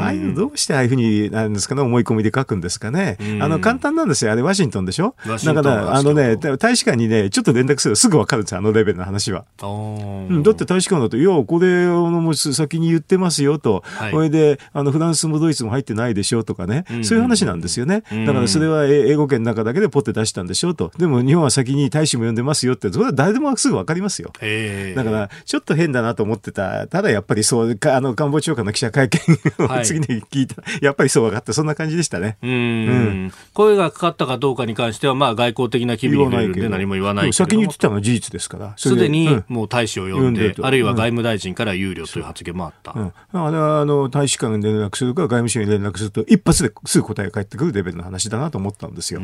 ああいうのどうしてああいうふうに、なんですかね、思い込みで書くんですかね。あの、簡単なんですよ。あれ、ワシントンでしょ？だから、あのね、大使館にね、ちょっと連絡するとすぐわかるんですよ、あのレベルの話は。だって大使館だと、いや、これをも先に言ってますよと、はい、これで、あの、フランスもドイツも入ってないでしょとかね、そういう話なんですよね。だからそれは英語圏の中だけでポッて出したんでしょと。でも日本は先に大使も呼んでますよって、それは誰でもすぐわかりますよ。だから、ちょっと変だなと思ってた。ただやっぱりそう、あの、官房長官の記者会見を次に聞いた、はい、やっぱりそう分かった。そんな感じでしたね。うん,、声がかかったかどうかに関しては、まあ外交的な機微で何も言わない先に言ってたのは事実ですから。すでにもう大使を呼んで、あるいは外務大臣から有料という発言もあった。うん、あれはあの大使館に連絡するか外務省に連絡すると一発ですぐ答えが返ってくるレベルの話だなと思ったんですよ。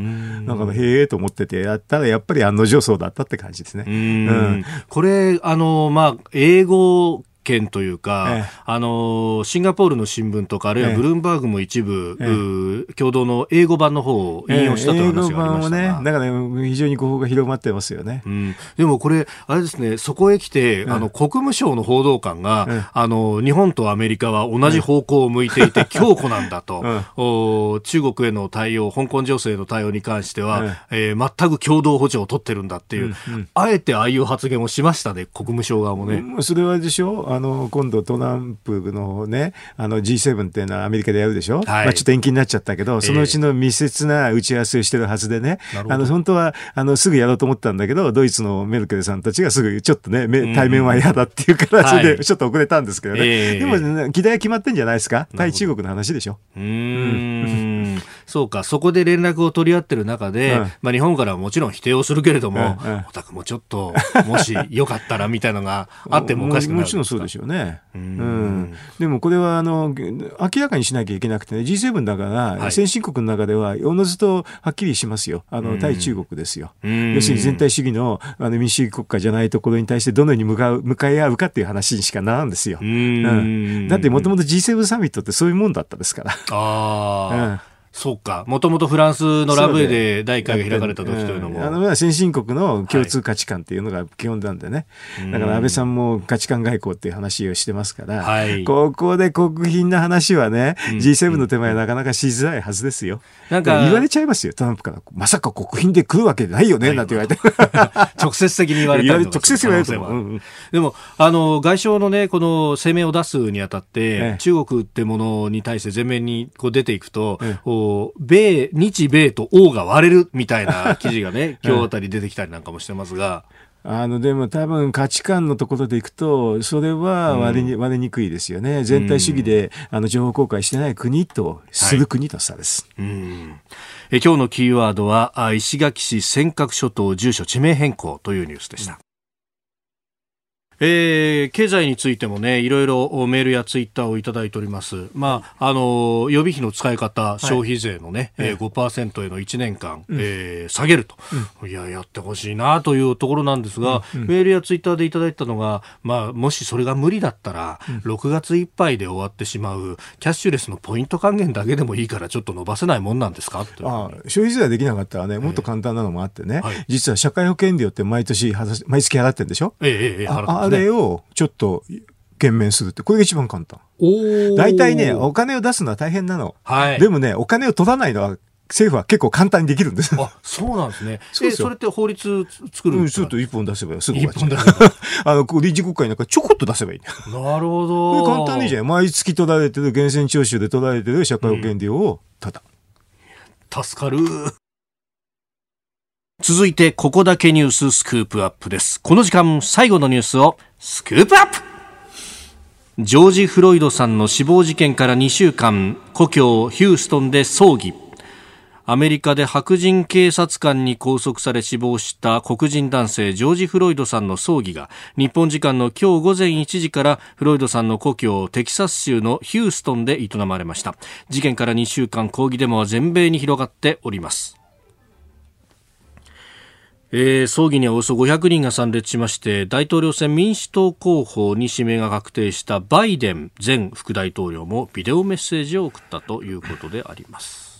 だからへえと思っててやったらやっぱり案の定そうだったって感じですね。うん、これあのまあ英語件というか、ええ、あのシンガポールの新聞とかあるいはブルームバーグも一部、え、共同の英語版の方を引用したという話がありましたが、ね、だから、ね、非常に誤報が広まってますよね、うん、でもこれあれですねそこへ来て、あの国務省の報道官が、あの日本とアメリカは同じ方向を向いていて 強固なんだと、お中国への対応香港情勢の対応に関しては、えー、全く共同補助を取ってるんだっていう、うんうん、あえてああいう発言をしましたね国務省側もね。それはでしょあの今度トランプのねあの G7 っていうのはアメリカでやるでしょ、はい、まあ、ちょっと延期になっちゃったけどそのうちの密接な打ち合わせをしてるはずでね、えー、あの本当はあのすぐやろうと思ったんだけどドイツのメルケルさんたちがすぐちょっとね対面は嫌だっていうから、それでちょっと遅れたんですけどね、はい、でも、ね、議題は決まってんじゃないですか？対中国の話でしょ？うん。そうかそこで連絡を取り合ってる中で、うん、まあ、日本からはもちろん否定をするけれども、うんうん、お宅もちょっともしよかったらみたいなのがあってもおかしくないもちろんそうでしょうね。うん、でもこれはあの明らかにしなきゃいけなくて、ね、G7 だから、先進国の中ではおのずとはっきりしますよ、あの対中国ですよ。要するに全体主義のあの民主主義国家じゃないところに対してどのように向かう向かい合うかっていう話にしかならんですよ。うん、だってもともと G7 サミットってそういうもんだったですから。あうんそうか。もともとフランスのラブエで第1回が開かれた時というのも。あの、先進国の共通価値観っていうのが基本なんでね。はい、だから安倍さんも価値観外交っていう話をしてますから、はい、ここで国賓の話はね、うん、G7 の手前なかなかしづらいはずですよ。なんか、言われちゃいますよ、トランプから。まさか国賓で来るわけないよね、なんて言われて。直接的に言われた直接言われても。うんうん、でも、あの、外相のね、この声明を出すにあたって、ええ、中国ってものに対して前面にこう出ていくと、ええ、米日米と王が割れるみたいな記事がね、今日あたり出てきたりなんかもしてますが。あのでも多分価値観のところでいくとそれは割れに,、割れにくいですよね。全体主義で、あの情報公開してない国とする国と差です、はい、うん。え今日のキーワードは石垣市尖閣諸島住所地名変更というニュースでした。えー、経済についてもね、いろいろメールやツイッターをいただいております。まあ、あの、予備費の使い方、消費税のね、はい、えー、5%への1年間、うん、えー、下げると、うん、いや、やってほしいなというところなんですが、うん。うん、メールやツイッターでいただいたのが、まあ、もしそれが無理だったら、うん、6月いっぱいで終わってしまう、キャッシュレスのポイント還元だけでもいいから、ちょっと伸ばせないもんなんですか？あ消費税はできなかったらね、もっと簡単なのもあってね、はい、実は社会保険料って毎年、毎月払ってるんでしょ？ええええ、あれをちょっと減免するって、これが一番簡単。大体ね、お金を出すのは大変なの。はい、でもね、お金を取らないのは政府は結構簡単にできるんです。あ、そうなんですね。そうそれって法律作るんですか、うん、ちょっと一本出せばすぐ終わっちゃう。あの、臨時国会なんかちょこっと出せばいい。なるほど。簡単にじゃん。毎月取られてる、源泉徴収で取られてる社会保険料をただ、うん。助かる。続いて、ここだけニューススクープアップです。この時間、最後のニュースをスクープアップジョージ・フロイドさんの死亡事件から2週間、故郷ヒューストンで葬儀。アメリカで白人警察官に拘束され死亡した黒人男性ジョージ・フロイドさんの葬儀が日本時間の今日午前1時からフロイドさんの故郷テキサス州のヒューストンで営まれました事件から2週間抗議デモは全米に広がっておりますえー、葬儀にはおよそ500人が参列しまして大統領選民主党候補に指名が確定したバイデン前副大統領もビデオメッセージを送ったということであります。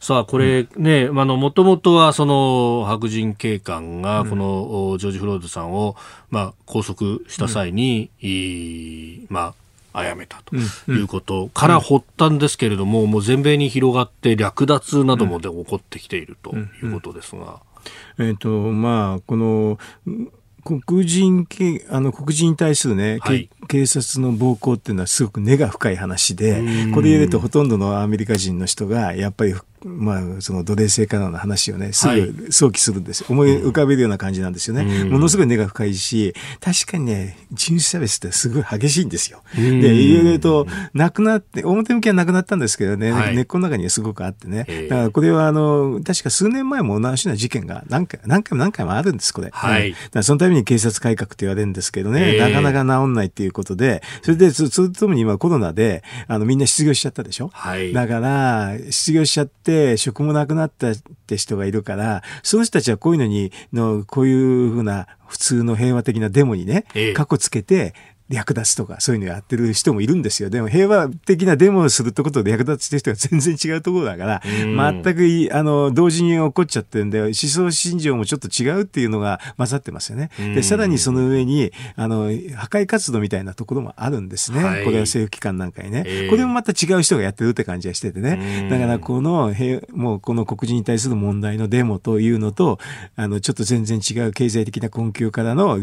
さあ、これね、あの、もともとは、その、白人警官が、この、ジョージ・フロードさんを、まあ、拘束した際に、うん、いまあ、殺めたということから発端ですけれども、もう全米に広がって略奪などもで起こってきているということですが。えっ、と、まあ、この、黒人系あの黒人に対するね、はい、警察の暴行っていうのはすごく根が深い話でこれ言うとほとんどのアメリカ人の人がやっぱりまあ、その奴隷制からの話をね、すぐ想起するんです、はい、思い浮かべるような感じなんですよね。うん、ものすごい根が深いし、確かにね、人種差別ってすごい激しいんですよ。で、いろいろと、なくなって、表向きはなくなったんですけどね、はい、根っこの中にはすごくあってね。だからこれは、あの、確か数年前も同じような事件が何回何回も何回もあるんです、これ。はい。そのために警察改革って言われるんですけどね、なかなか治んないっていうことで、それで、それともに今コロナで、あの、みんな失業しちゃったでしょ？はい。だから、失業しちゃって、職もなくなったって人がいるから、その人たちはこういうのに、の、こういうふうな普通の平和的なデモにね、過去つけて、略奪とかそういうのやってる人もいるんですよ。でも平和的なデモをするってことで略奪してる人が全然違うところだから、全くあの同時に起こっちゃってるんで、思想信条もちょっと違うっていうのが混ざってますよね。で、さらにその上に、あの、破壊活動みたいなところもあるんですね。はい、これは政府機関なんかにね。これもまた違う人がやってるって感じがしててね。だからこの、もうこの黒人に対する問題のデモというのと、あの、ちょっと全然違う経済的な困窮からの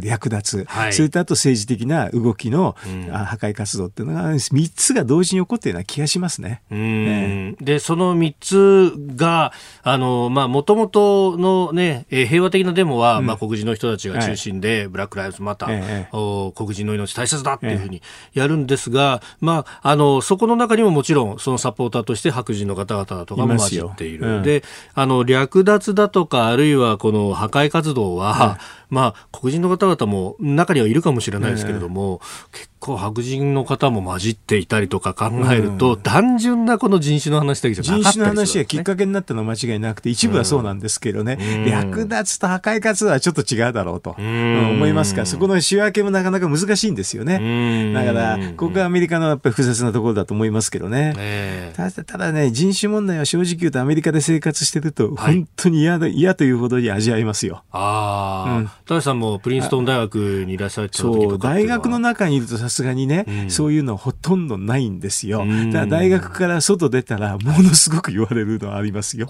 略奪、はい、それとあと政治的な動きの、うん、破壊活動っていうのが3つが同時に起こっているような気がしますね。ねで、その3つが、あの、まあ、もともとのね、えー、平和的なデモは、うん、まあ、黒人の人たちが中心で、はい、ブラック・ライブズ・マター、え。ー、黒人の命大切だっていうふうにやるんですが、えー、まあ、あの、そこの中にももちろん、そのサポーターとして白人の方々だとかも混じっている。いで、あの、略奪だとか、あるいはこの破壊活動は、まあ、黒人の方々も中にはいるかもしれないですけれども、結構白人の方も混じっていたりとか考えると、うん、単純なこの人種の話だけじゃなかった人種の話がきっかけになったのは間違いなくて、一部はそうなんですけどね、うん、略奪と破壊活動はちょっと違うだろうと、うん、思いますか。ら、そこの仕分けもなかなか難しいんですよね。だから、ここがアメリカのやっぱり複雑なところだと思いますけどね。ただただね、人種問題は正直言うとアメリカで生活してると、本当に嫌だ、嫌というほどに味わいますよ。ああ、うん、田さんもプリンストン大学にいらっしゃったう、大学の中にいるとさすがにね、うんそういうのほとんどないんですよ。だ大学から外出たら、ものすごく言われるのはありますよ。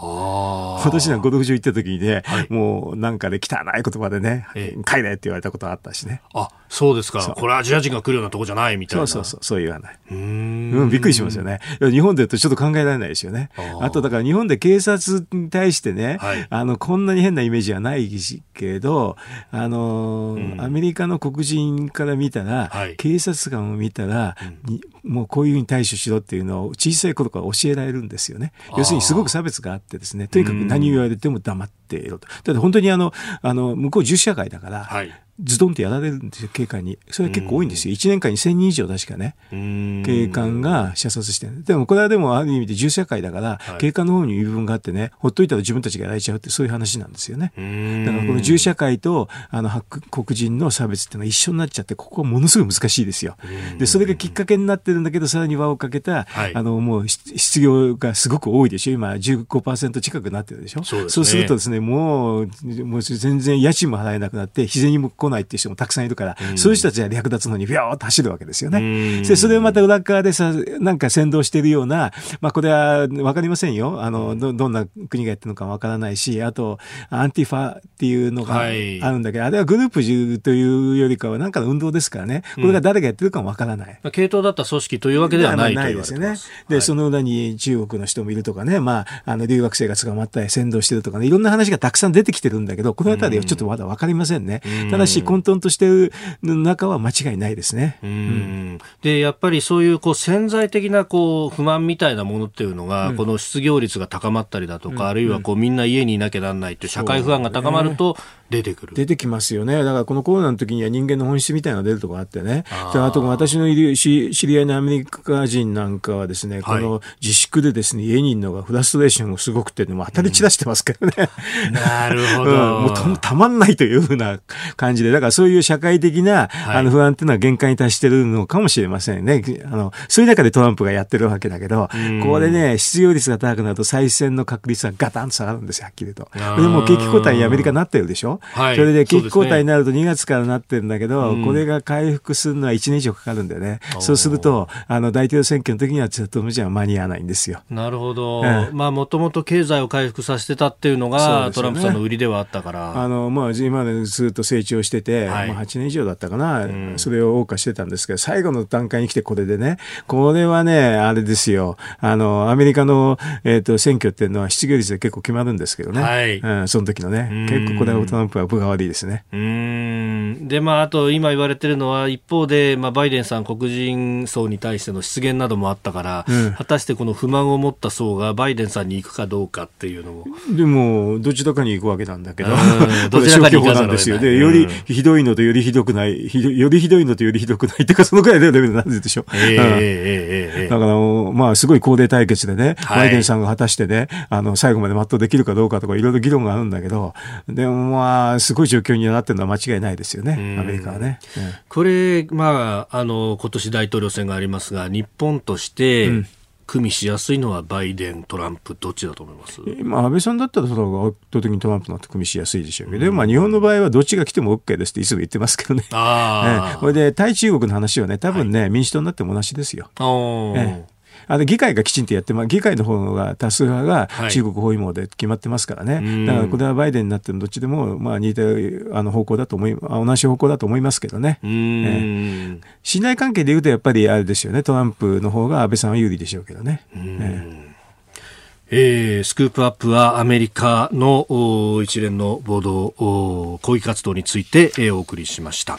私はゴルフ場行った時にね、はい、もうなんかで、ね、汚い言葉でね、え帰れって言われたことあったしね。あ、そうですか。これアジア人が来るようなとこじゃないみたいな。そうそうそう、そう言わない。うん、びっくりしますよね。日本で言うとちょっと考えられないですよね。あとだから日本で警察に対してね、はい、あの、こんなに変なイメージはないけど、あの、うん、アメリカの黒人から見たら、はい、警察官を見たら、うん、もうこういうふうに対処しろっていうのを小さい頃から教えられるんですよね。要するにすごく差別があってですね、とにかく何を言われても黙っていろと。だって本当にあの、あの、向こう重視社会だから、はいズドンってやられるんですよ、警官に。それは結構多いんですよ。1年間に1000人以上確かね、警官が射殺してる。でもこれはでもある意味で銃社会だから、はい、警官の方に言い分があってね、ほっといたら自分たちがやられちゃうってそういう話なんですよね。だからこの銃社会とあの黒人の差別っていうのは一緒になっちゃって、ここはものすごい難しいですよ。で、それがきっかけになってるんだけど、さらに輪をかけた、はい、あの、もう失業がすごく多いでしょ。今15%近くなってるでしょ。そう、ね,、そうするとですね、もう、もう全然家賃も払えなくなって、日銭も来ないっていう人もたくさんんいるから、うん、そういう人たちは略奪のにビョーっと走るわけですよね。で、それをまた裏側でさ、なんか先導しているような、まあこれはわかりませんよ。あの、ど、どんな国がやってるのかわからないし、あと、アンティファっていうのがあるんだけど、はい、あれはグループというよりかはなんかの運動ですからね、これが誰がやってるかもわからない。うん、系統だった組織というわけではないないですよね。で、はい、その裏に中国の人もいるとかね、まあ、あの、留学生が捕まったり先導してるとかね、いろんな話がたくさん出てきてるんだけど、このあたりはちょっとまだわかりませんね。ただし、混沌としてる中は間違いないですね。うん、でやっぱりそういうこう潜在的なこう不満みたいなものっていうのが、うん、この失業率が高まったりだとか、うん、あるいはこうみんな家にいなきゃなんないっていう社会不安が高まると、出てくる出てきますよね。だからこのコロナの時には人間の本質みたいなのが出るとこあってね。あと私のいる知り合いのアメリカ人なんかはですね、この自粛でですね、家にいるのがフラストレーションがすごくて、も当たり散らしてますけどね。うん、なるほど。うん、もうたたまんないというふうな感じで、だからそういう社会的な、あの不安っていうのは限界に達してるのかもしれませんね。あの、そういう中でトランプがやってるわけだけど、これね、失業率が高くなると再選の確率はガタンと下がるんですよ、はっきりと。でも景気後退にアメリカになってるでしょ。はい、それで景気後退になると2月からなってるんだけど、これが回復するのは1年以上かかるんだよね。そうすると、あの、大統領選挙の時にはちょっと無茶は間に合わないんですよ。なるほど。まあ、もともと経済を回復させてたっていうのが、トランプさんの売りではあったから。あの、まあ、今までずっと成長してて、はい、まあ、8年以上だったかな、うん、それを謳歌してたんですけど、最後の段階に来てこれでね、これはね、あれですよ、あの、アメリカの、えっ、ー、と、選挙っていうのは失業率で結構決まるんですけどね。はい。うん、その時のね、結構これはトランプは分が悪いですね。うん。で、まあ、あと今言われてるのは、一方で、まあ、バイデンさん黒人層に対しての失言などもあったから、うん、果たしてこの不満を持った層がバイデンさんに行くかどうかっていうのも。でも、どちらかに行くわけなんだけど、どちらかに行くなんですよ。で、よりひどいのとよりひどくない、よりひどいのとよりひどくないっていうか、そのくらいのレベルなんでしょ。えー、えー、えー、だから、まあ、すごい高齢対決でね、バイデンさんが果たしてね、あの、最後まで全うできるかどうかとか、いろいろ議論があるんだけど、でもまあ、すごい状況になってるのは間違いないですよね、アメリカはね。これ、まあ、あの、今年大統領選がありますが、日本として、うん。組みしやすいのはバイデン、トランプ、どっちだと思います？まあ、安倍さんだったらその圧倒的にトランプの組みしやすいでしょうけど、うん、まあ、日本の場合はどっちが来ても OK ですっていつも言ってますけどね。あね これで対中国の話はね、多分ね、はい、民主党になっても同じですよ。えあの議会がきちんとやって、まあ、議会の方が多数派が中国包囲網で決まってますからね、はい、だからこれはバイデンになってもどっちでもまあ似たあの方向だと思い、同じ方向だと思いますけどね。え信頼関係でいうとやっぱりあれですよね、トランプの方が安倍さんは有利でしょうけどね。ええ。ー、スクープアップはアメリカの一連の暴動、抗議活動について、えー、お送りしました。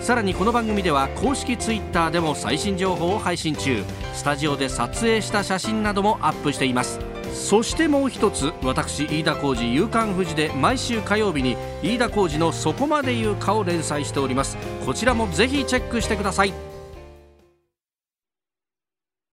さらにこの番組では公式 Twitter でも最新情報を配信中。スタジオで撮影した写真などもアップしています。そしてもう一つ私飯田浩司夕刊富士で毎週火曜日に飯田浩司のそこまで言うかを連載しております。こちらもぜひチェックしてください。